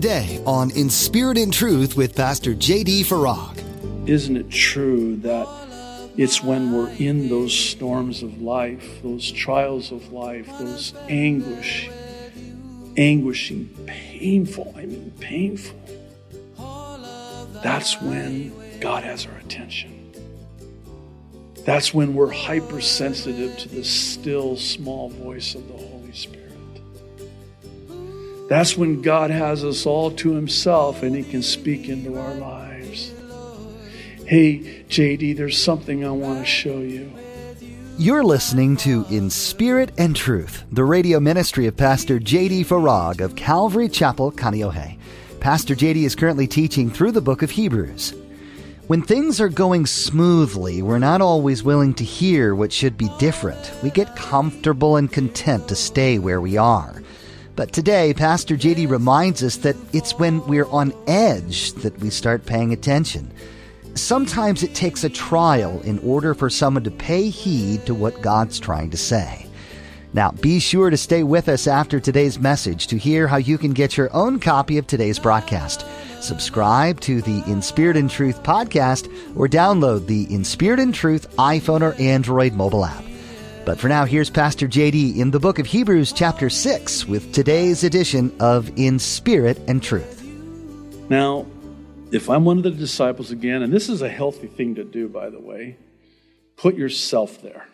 today on In Spirit and Truth with Pastor J.D. Farag. Isn't it true that it's when we're in those storms of life, those trials of life, those anguish, anguishing, painful, I mean, painful, that's when God has our attention. That's when we're hypersensitive to the still small voice of the Holy Spirit. That's when God has us all to Himself and He can speak into our lives. Hey, JD, there's something I want to show you. You're listening to In Spirit and Truth, the radio ministry of Pastor J.D. Farag of Calvary Chapel, Kaneohe. Pastor J.D. is currently teaching through the book of Hebrews. When things are going smoothly, we're not always willing to hear what should be different. We get comfortable and content to stay where we are. But today, Pastor JD reminds us that it's when we're on edge that we start paying attention. Sometimes it takes a trial in order for someone to pay heed to what God's trying to say. Now, be sure to stay with us after today's message to hear how you can get your own copy of today's broadcast. Subscribe to the In Spirit and Truth podcast or download the In Spirit and Truth iPhone or Android mobile app. But for now, here's Pastor JD in the book of Hebrews, chapter 6, with today's edition of In Spirit and Truth. Now, if I'm one of the disciples again, and this is a healthy thing to do, by the way, put yourself there.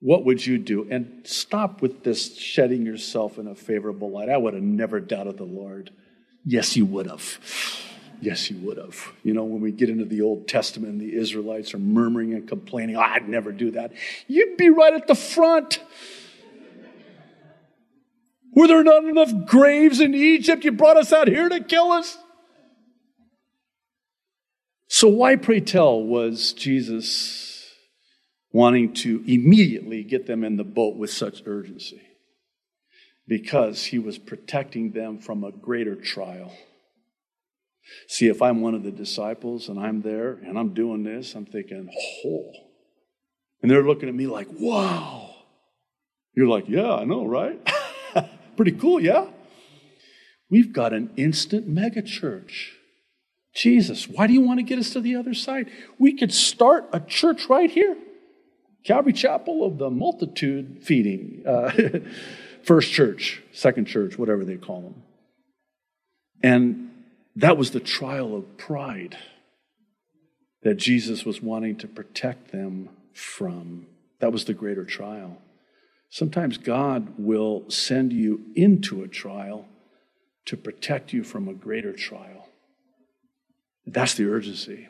What would you do? And stop with this shedding yourself in a favorable light. I would have never doubted the Lord. Yes, you would have. Yes, you would have. You know, when we get into the Old Testament, the Israelites are murmuring and complaining, oh, I'd never do that. You'd be right at the front. Were there not enough graves in Egypt? You brought us out here to kill us? So, why, pray tell, was Jesus wanting to immediately get them in the boat with such urgency because he was protecting them from a greater trial. See, if I'm one of the disciples and I'm there and I'm doing this, I'm thinking, oh. And they're looking at me like, wow. You're like, yeah, I know, right? Pretty cool, yeah? We've got an instant megachurch. Jesus, why do you want to get us to the other side? We could start a church right here. Calvary Chapel of the Multitude Feeding, uh, First Church, Second Church, whatever they call them. And that was the trial of pride that Jesus was wanting to protect them from. That was the greater trial. Sometimes God will send you into a trial to protect you from a greater trial. That's the urgency.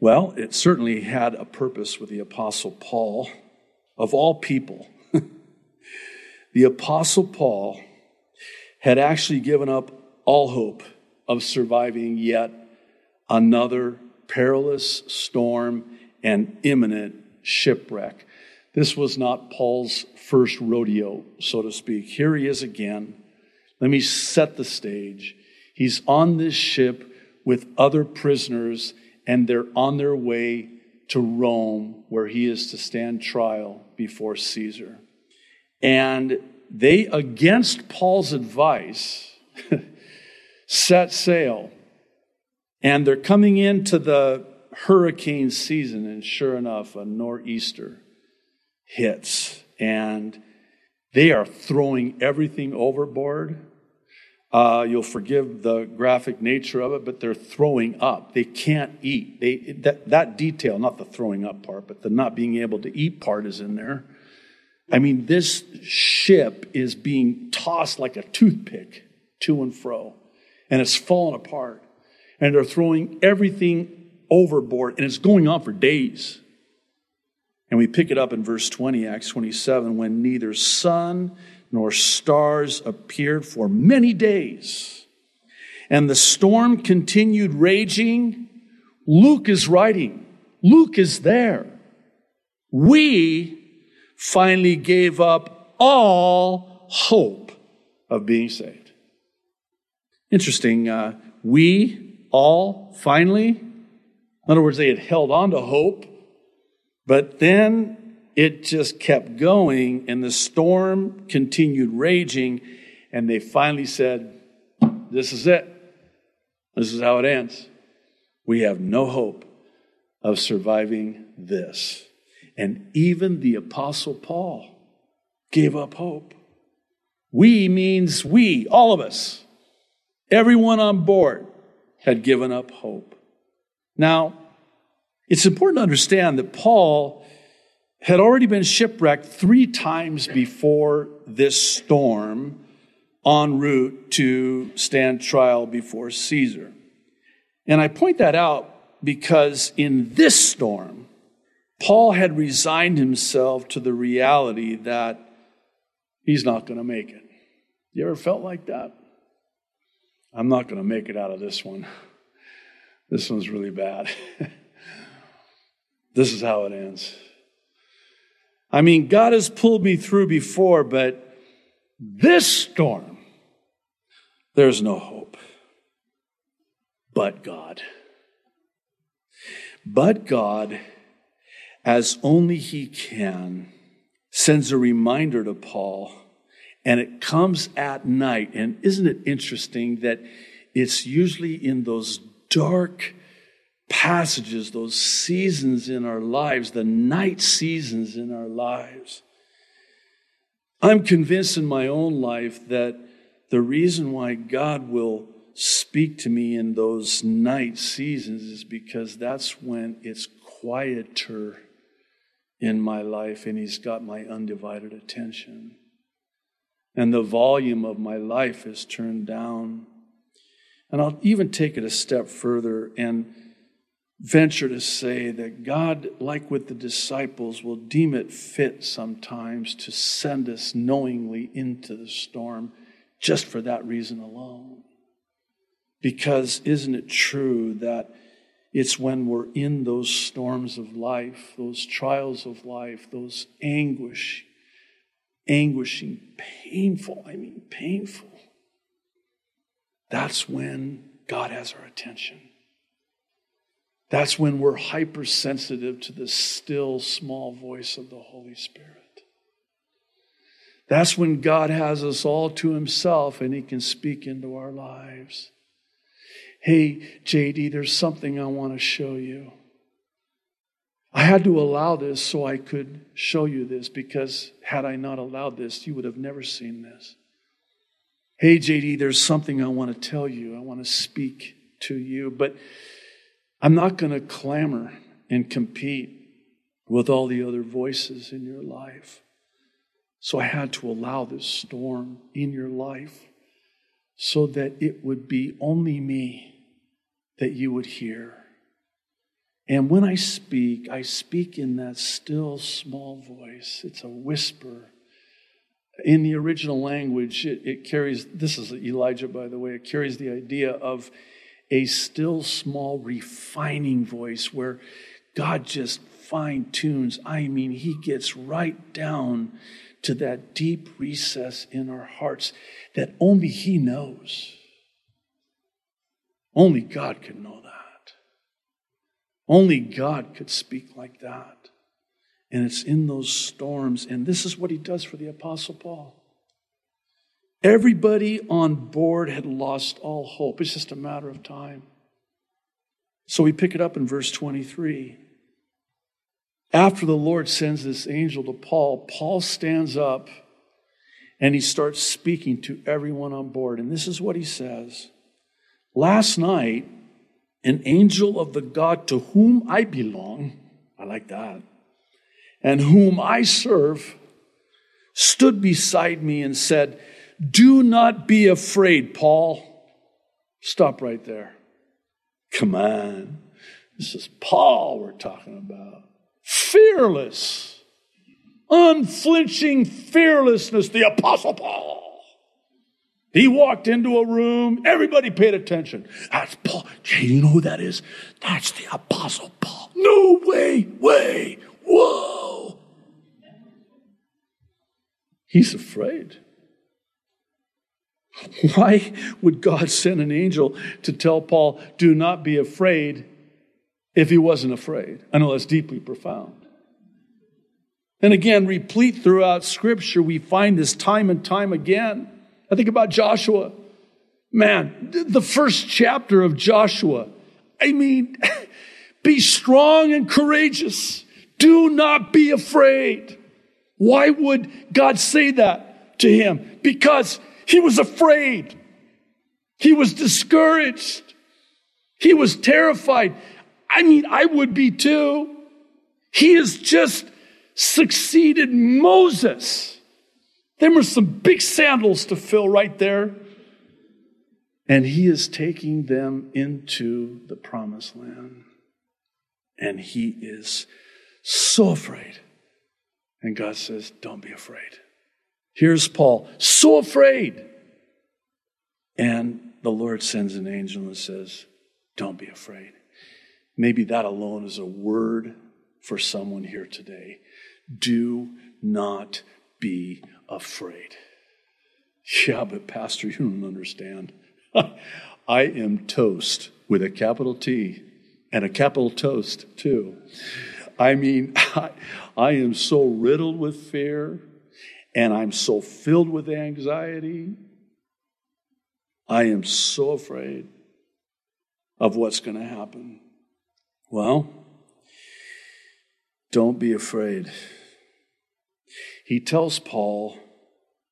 Well, it certainly had a purpose with the Apostle Paul. Of all people, the Apostle Paul had actually given up all hope of surviving yet another perilous storm and imminent shipwreck. This was not Paul's first rodeo, so to speak. Here he is again. Let me set the stage. He's on this ship with other prisoners and they're on their way to Rome, where he is to stand trial before Caesar. And they, against Paul's advice, set sail. And they're coming into the hurricane season, and sure enough, a nor'easter hits. And they are throwing everything overboard uh, you'll forgive the graphic nature of it, but they're throwing up. They can't eat. They, that, that detail, not the throwing up part, but the not being able to eat part is in there. I mean, this ship is being tossed like a toothpick to and fro, and it's falling apart. And they're throwing everything overboard, and it's going on for days. And we pick it up in verse 20, Acts 27, when neither sun nor stars appeared for many days. And the storm continued raging. Luke is writing, Luke is there. We finally gave up all hope of being saved. Interesting. Uh, we all finally, in other words, they had held on to hope, but then it just kept going, and the storm continued raging, and they finally said, this is it. This is how it ends. We have no hope of surviving this. And even the Apostle Paul gave up hope. We means we, all of us. Everyone on board had given up hope. Now, it's important to understand that Paul had already been shipwrecked three times before this storm en route to stand trial before Caesar. And I point that out because in this storm, Paul had resigned himself to the reality that he's not going to make it. You ever felt like that? I'm not going to make it out of this one. This one's really bad. this is how it ends. I mean, God has pulled me through before, but this storm, there's no hope. But God. But God, as only He can, sends a reminder to Paul, and it comes at night. And isn't it interesting that it's usually in those dark passages, those seasons in our lives, the night seasons in our lives? I'm convinced in my own life that the reason why God will speak to me in those night seasons is because that's when it's quieter in my life and He's got my undivided attention. And the volume of my life is turned down. And I'll even take it a step further and venture to say that God, like with the disciples, will deem it fit sometimes to send us knowingly into the storm just for that reason alone. Because isn't it true that it's when we're in those storms of life, those trials of life, those anguish, anguishing, painful, I mean, painful. That's when God has our attention. That's when we're hypersensitive to the still small voice of the Holy Spirit. That's when God has us all to Himself and He can speak into our lives. Hey, JD, there's something I want to show you. I had to allow this so I could show you this because had I not allowed this, you would have never seen this. Hey, JD, there's something I want to tell you. I want to speak to you, but I'm not going to clamor and compete with all the other voices in your life. So I had to allow this storm in your life so that it would be only me that you would hear. And when I speak, I speak in that still small voice. It's a whisper. In the original language, it, it, carries, this is Elijah, by the way, it carries the idea of a still small refining voice where God just fine tunes. I mean, He gets right down to that deep recess in our hearts that only He knows. Only God can know. Only God could speak like that. And it's in those storms. And this is what he does for the Apostle Paul. Everybody on board had lost all hope. It's just a matter of time. So we pick it up in verse 23. After the Lord sends this angel to Paul, Paul stands up and he starts speaking to everyone on board. And this is what he says Last night, an angel of the God to whom I belong, I like that, and whom I serve, stood beside me and said, Do not be afraid, Paul. Stop right there. Come on. This is Paul we're talking about. Fearless, unflinching fearlessness, the Apostle Paul. He walked into a room, everybody paid attention. That's Paul. Jay, you know who that is? That's the Apostle Paul. No way, way, whoa. He's afraid. Why would God send an angel to tell Paul, do not be afraid, if he wasn't afraid? I know that's deeply profound. And again, replete throughout Scripture, we find this time and time again. I think about Joshua. Man, the first chapter of Joshua. I mean, be strong and courageous. Do not be afraid. Why would God say that to him? Because he was afraid. He was discouraged. He was terrified. I mean, I would be too. He has just succeeded Moses. There were some big sandals to fill right there. And he is taking them into the promised land. And he is so afraid. And God says, Don't be afraid. Here's Paul, so afraid. And the Lord sends an angel and says, Don't be afraid. Maybe that alone is a word for someone here today. Do not be afraid. Yeah, but Pastor, you don't understand. I am toast with a capital T and a capital toast, too. I mean, I, I am so riddled with fear and I'm so filled with anxiety. I am so afraid of what's going to happen. Well, don't be afraid. He tells Paul,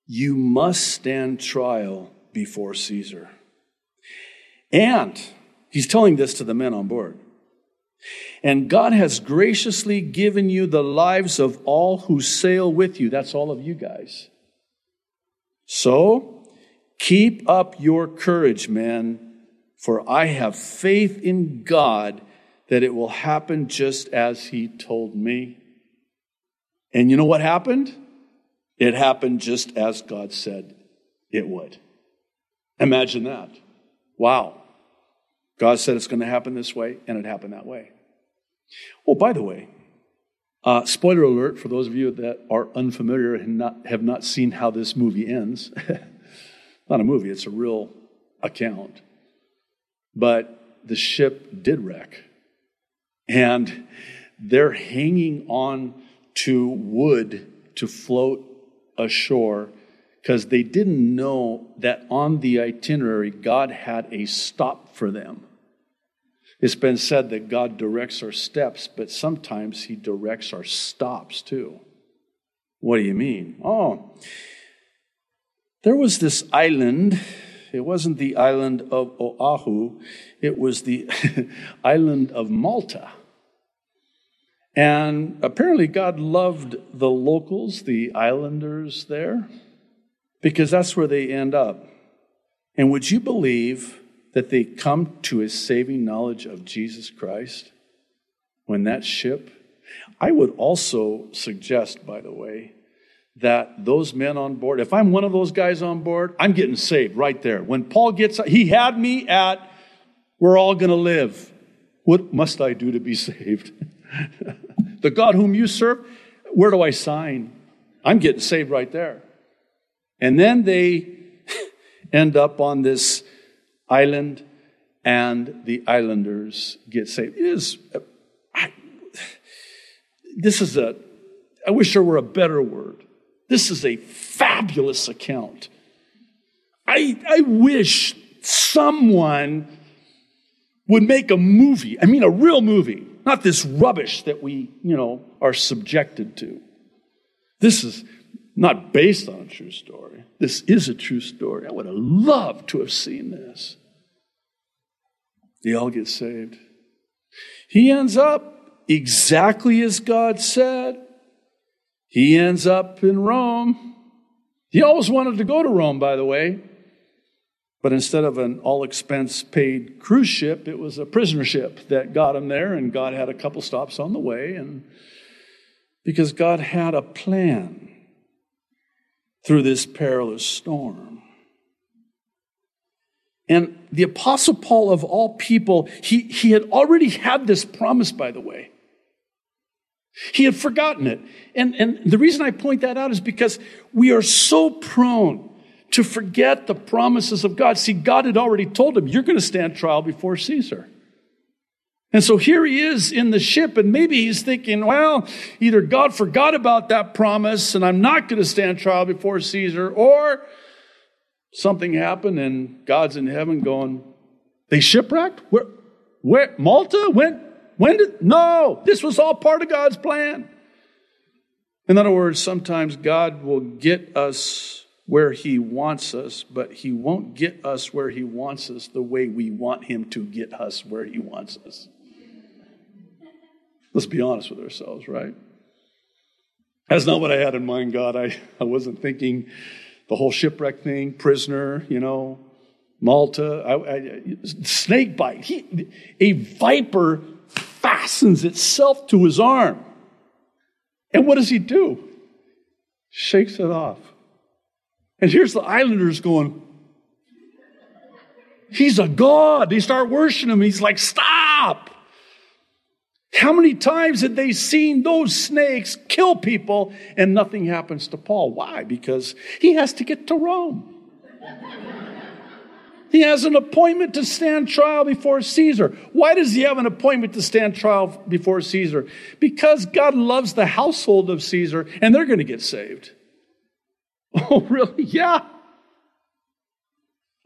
You must stand trial before Caesar. And he's telling this to the men on board. And God has graciously given you the lives of all who sail with you. That's all of you guys. So keep up your courage, men, for I have faith in God that it will happen just as He told me. And you know what happened? It happened just as God said it would. Imagine that. Wow. God said it's going to happen this way, and it happened that way. Oh, by the way, uh, spoiler alert for those of you that are unfamiliar and not, have not seen how this movie ends. not a movie, it's a real account. But the ship did wreck. And they're hanging on to wood to float ashore because they didn't know that on the itinerary, God had a stop for them. It's been said that God directs our steps, but sometimes He directs our stops too. What do you mean? Oh, there was this island. It wasn't the island of Oahu, it was the island of Malta. And apparently, God loved the locals, the islanders there, because that's where they end up. And would you believe that they come to a saving knowledge of Jesus Christ when that ship? I would also suggest, by the way, that those men on board, if I'm one of those guys on board, I'm getting saved right there. When Paul gets, he had me at, we're all going to live. What must I do to be saved? The God whom you serve, where do I sign? I'm getting saved right there. And then they end up on this island, and the islanders get saved. It is, I, this is a, I wish there were a better word. This is a fabulous account. I, I wish someone would make a movie, I mean, a real movie, not this rubbish that we, you know, are subjected to. This is not based on a true story. This is a true story. I would have loved to have seen this. They all get saved. He ends up exactly as God said. He ends up in Rome. He always wanted to go to Rome, by the way. But instead of an all expense paid cruise ship, it was a prisoner ship that got him there, and God had a couple stops on the way. And because God had a plan through this perilous storm. And the Apostle Paul, of all people, he, he had already had this promise, by the way. He had forgotten it. And, and the reason I point that out is because we are so prone to forget the promises of God. See, God had already told him, You're going to stand trial before Caesar. And so here he is in the ship, and maybe he's thinking, well, either God forgot about that promise and I'm not going to stand trial before Caesar, or something happened and God's in heaven going, they shipwrecked? Where, where, Malta? When, when did, no, this was all part of God's plan. In other words, sometimes God will get us where He wants us, but He won't get us where He wants us the way we want Him to get us where He wants us. Let's be honest with ourselves, right? That's not what I had in mind, God. I, I wasn't thinking the whole shipwreck thing, prisoner, you know, Malta, I, I, snake bite. He, a viper fastens itself to his arm. And what does he do? Shakes it off. And here's the islanders going, He's a God. They start worshiping him. He's like, Stop. How many times had they seen those snakes kill people and nothing happens to Paul? Why? Because he has to get to Rome. He has an appointment to stand trial before Caesar. Why does he have an appointment to stand trial before Caesar? Because God loves the household of Caesar and they're going to get saved. Oh, really? Yeah.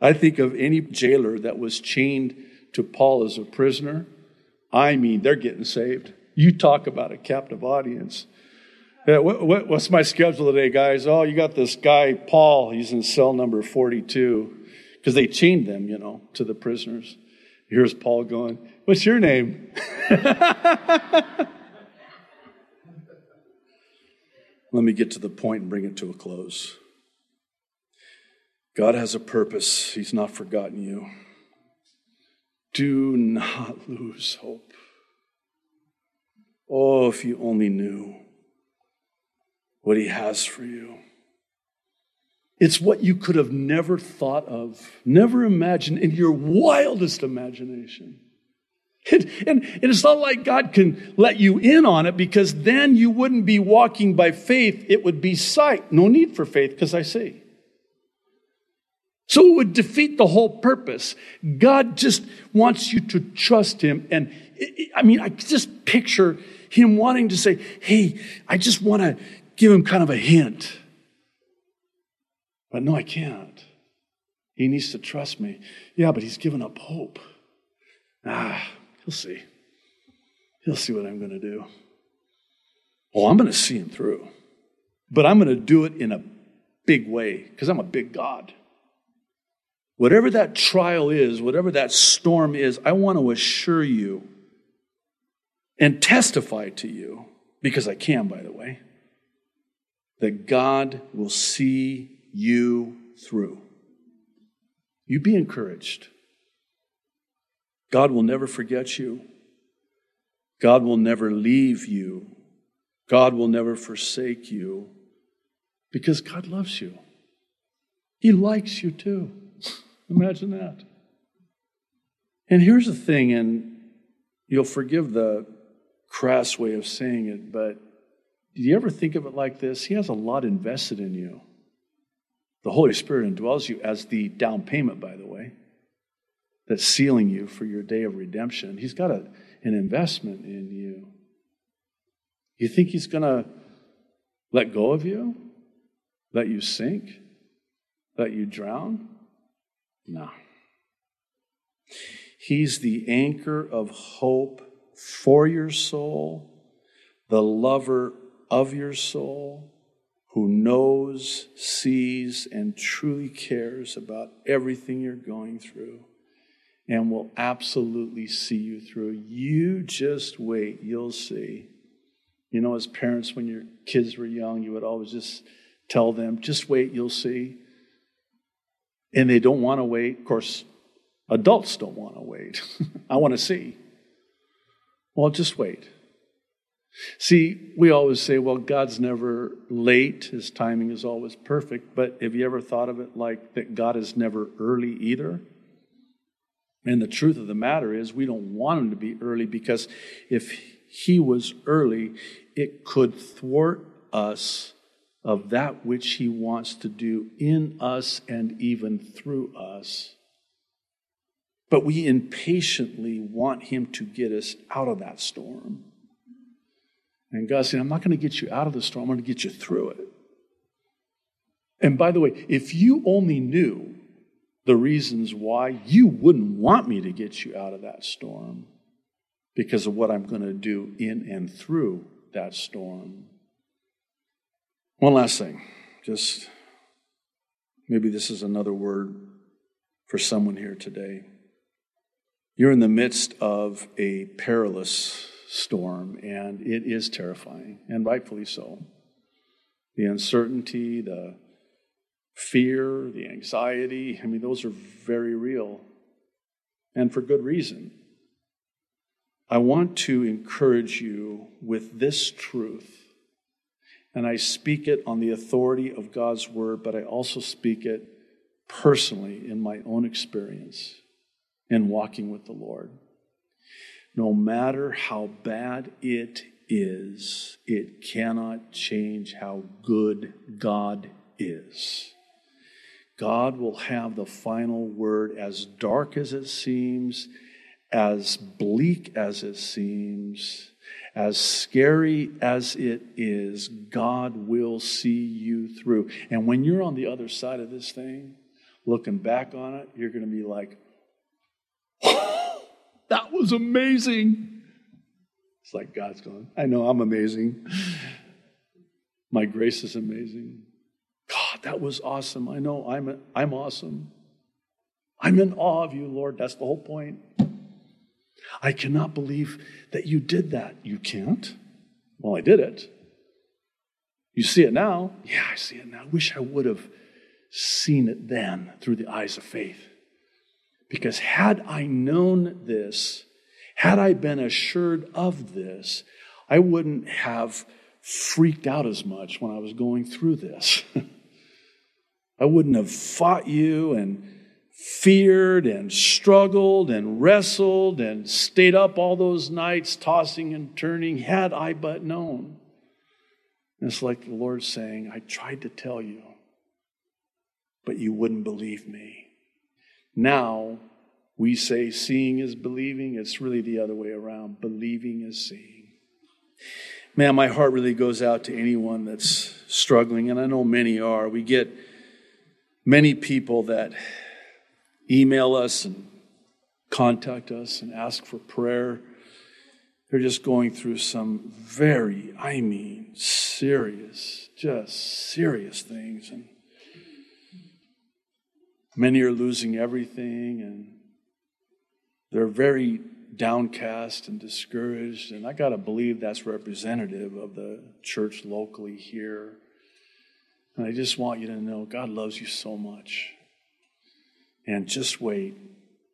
I think of any jailer that was chained to Paul as a prisoner. I mean, they're getting saved. You talk about a captive audience. Yeah, what, what, what's my schedule today, guys? Oh, you got this guy, Paul. He's in cell number 42 because they chained them, you know, to the prisoners. Here's Paul going, What's your name? Let me get to the point and bring it to a close. God has a purpose, He's not forgotten you. Do not lose hope. Oh, if you only knew what He has for you. It's what you could have never thought of, never imagined in your wildest imagination. And, and, and, it's not like God can let you in on it because then you wouldn't be walking by faith. It would be sight. No need for faith because I see. So it would defeat the whole purpose. God just wants you to trust Him. And it, it, I mean, I just picture Him wanting to say, Hey, I just want to give Him kind of a hint. But no, I can't. He needs to trust me. Yeah, but he's given up hope. Ah, he'll see. He'll see what I'm going to do. Oh, I'm going to see him through. But I'm going to do it in a big way because I'm a big God. Whatever that trial is, whatever that storm is, I want to assure you and testify to you, because I can, by the way, that God will see you through. You be encouraged. God will never forget you. God will never leave you. God will never forsake you because God loves you. He likes you too. Imagine that. And here's the thing, and you'll forgive the crass way of saying it, but do you ever think of it like this? He has a lot invested in you. The Holy Spirit indwells you as the down payment, by the way, that's sealing you for your day of redemption. He's got a, an investment in you. You think He's going to let go of you? Let you sink? Let you drown? No. He's the anchor of hope for your soul, the lover of your soul, who knows, sees, and truly cares about everything you're going through and will absolutely see you through. You just wait, you'll see. You know, as parents, when your kids were young, you would always just tell them, just wait, you'll see. And they don't want to wait. Of course, adults don't want to wait. I want to see. Well, just wait. See, we always say, well, God's never late, His timing is always perfect. But have you ever thought of it like that God is never early either? And the truth of the matter is, we don't want Him to be early because if He was early, it could thwart us of that which He wants to do in us and even through us. But we impatiently want Him to get us out of that storm. And God said, I'm not going to get you out of the storm, I'm going to get you through it. And by the way, if you only knew the reasons why you wouldn't want me to get you out of that storm because of what I'm going to do in and through that storm. One last thing, just maybe this is another word for someone here today. You're in the midst of a perilous storm, and it is terrifying, and rightfully so. The uncertainty, the fear, the anxiety, I mean, those are very real, and for good reason. I want to encourage you with this truth. And I speak it on the authority of God's word, but I also speak it personally in my own experience in walking with the Lord. No matter how bad it is, it cannot change how good God is. God will have the final word, as dark as it seems, as bleak as it seems, as scary as it is, God will see you through. And when you're on the other side of this thing, looking back on it, you're going to be like, that was amazing. It's like God's going, I know I'm amazing. My grace is amazing. That was awesome. I know I'm, I'm awesome. I'm in awe of you, Lord. That's the whole point. I cannot believe that you did that. You can't? Well, I did it. You see it now? Yeah, I see it now. I wish I would have seen it then through the eyes of faith. Because had I known this, had I been assured of this, I wouldn't have freaked out as much when I was going through this. I wouldn't have fought you and feared and struggled and wrestled and stayed up all those nights tossing and turning had I but known. And it's like the Lord saying, I tried to tell you, but you wouldn't believe me. Now we say seeing is believing. It's really the other way around. Believing is seeing. Man, my heart really goes out to anyone that's struggling, and I know many are. We get many people that email us and contact us and ask for prayer. They're just going through some very, I mean, serious, just serious things. And many are losing everything and they're very downcast and discouraged. And I got to believe that's representative of the church locally here. And I just want you to know God loves you so much. And just wait.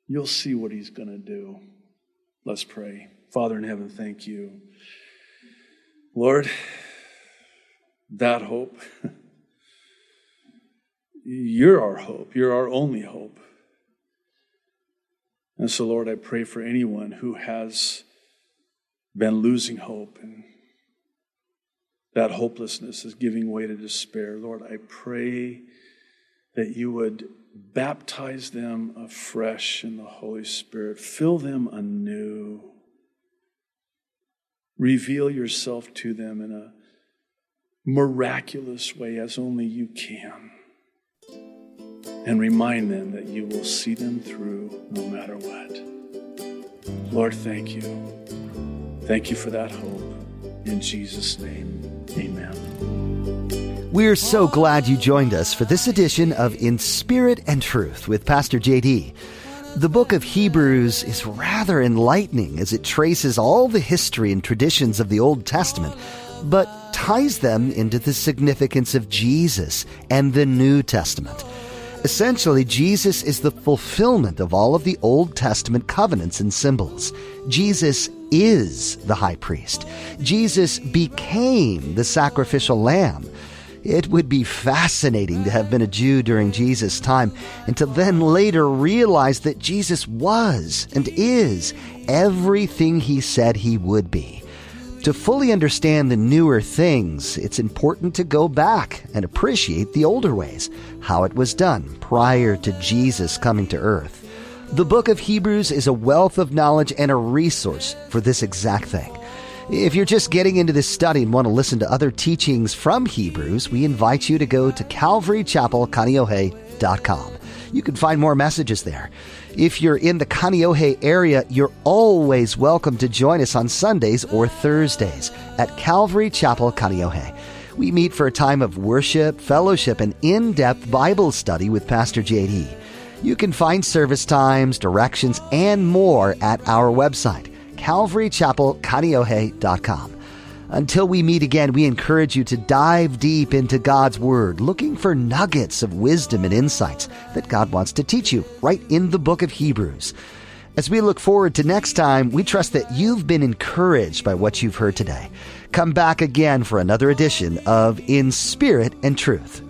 You'll see what he's going to do. Let's pray. Father in heaven, thank you. Lord, that hope, you're our hope. You're our only hope. And so, Lord, I pray for anyone who has been losing hope and that hopelessness is giving way to despair. Lord, I pray that you would baptize them afresh in the Holy Spirit, fill them anew, reveal yourself to them in a miraculous way as only you can, and remind them that you will see them through no matter what. Lord, thank you. Thank you for that hope. In Jesus' name, amen. We're so glad you joined us for this edition of In Spirit and Truth with Pastor JD. The book of Hebrews is rather enlightening as it traces all the history and traditions of the Old Testament, but ties them into the significance of Jesus and the New Testament. Essentially, Jesus is the fulfillment of all of the Old Testament covenants and symbols. Jesus is the high priest. Jesus became the sacrificial lamb. It would be fascinating to have been a Jew during Jesus' time and to then later realize that Jesus was and is everything he said he would be. To fully understand the newer things, it's important to go back and appreciate the older ways, how it was done prior to Jesus coming to earth. The book of Hebrews is a wealth of knowledge and a resource for this exact thing. If you're just getting into this study and want to listen to other teachings from Hebrews, we invite you to go to calvarychapelkaneohe.com. You can find more messages there. If you're in the Kaneohe area, you're always welcome to join us on Sundays or Thursdays at Calvary Chapel Kaneohe. We meet for a time of worship, fellowship, and in depth Bible study with Pastor JD. You can find service times, directions, and more at our website, calvarychapelkaneohe.com. Until we meet again, we encourage you to dive deep into God's Word, looking for nuggets of wisdom and insights that God wants to teach you right in the book of Hebrews. As we look forward to next time, we trust that you've been encouraged by what you've heard today. Come back again for another edition of In Spirit and Truth.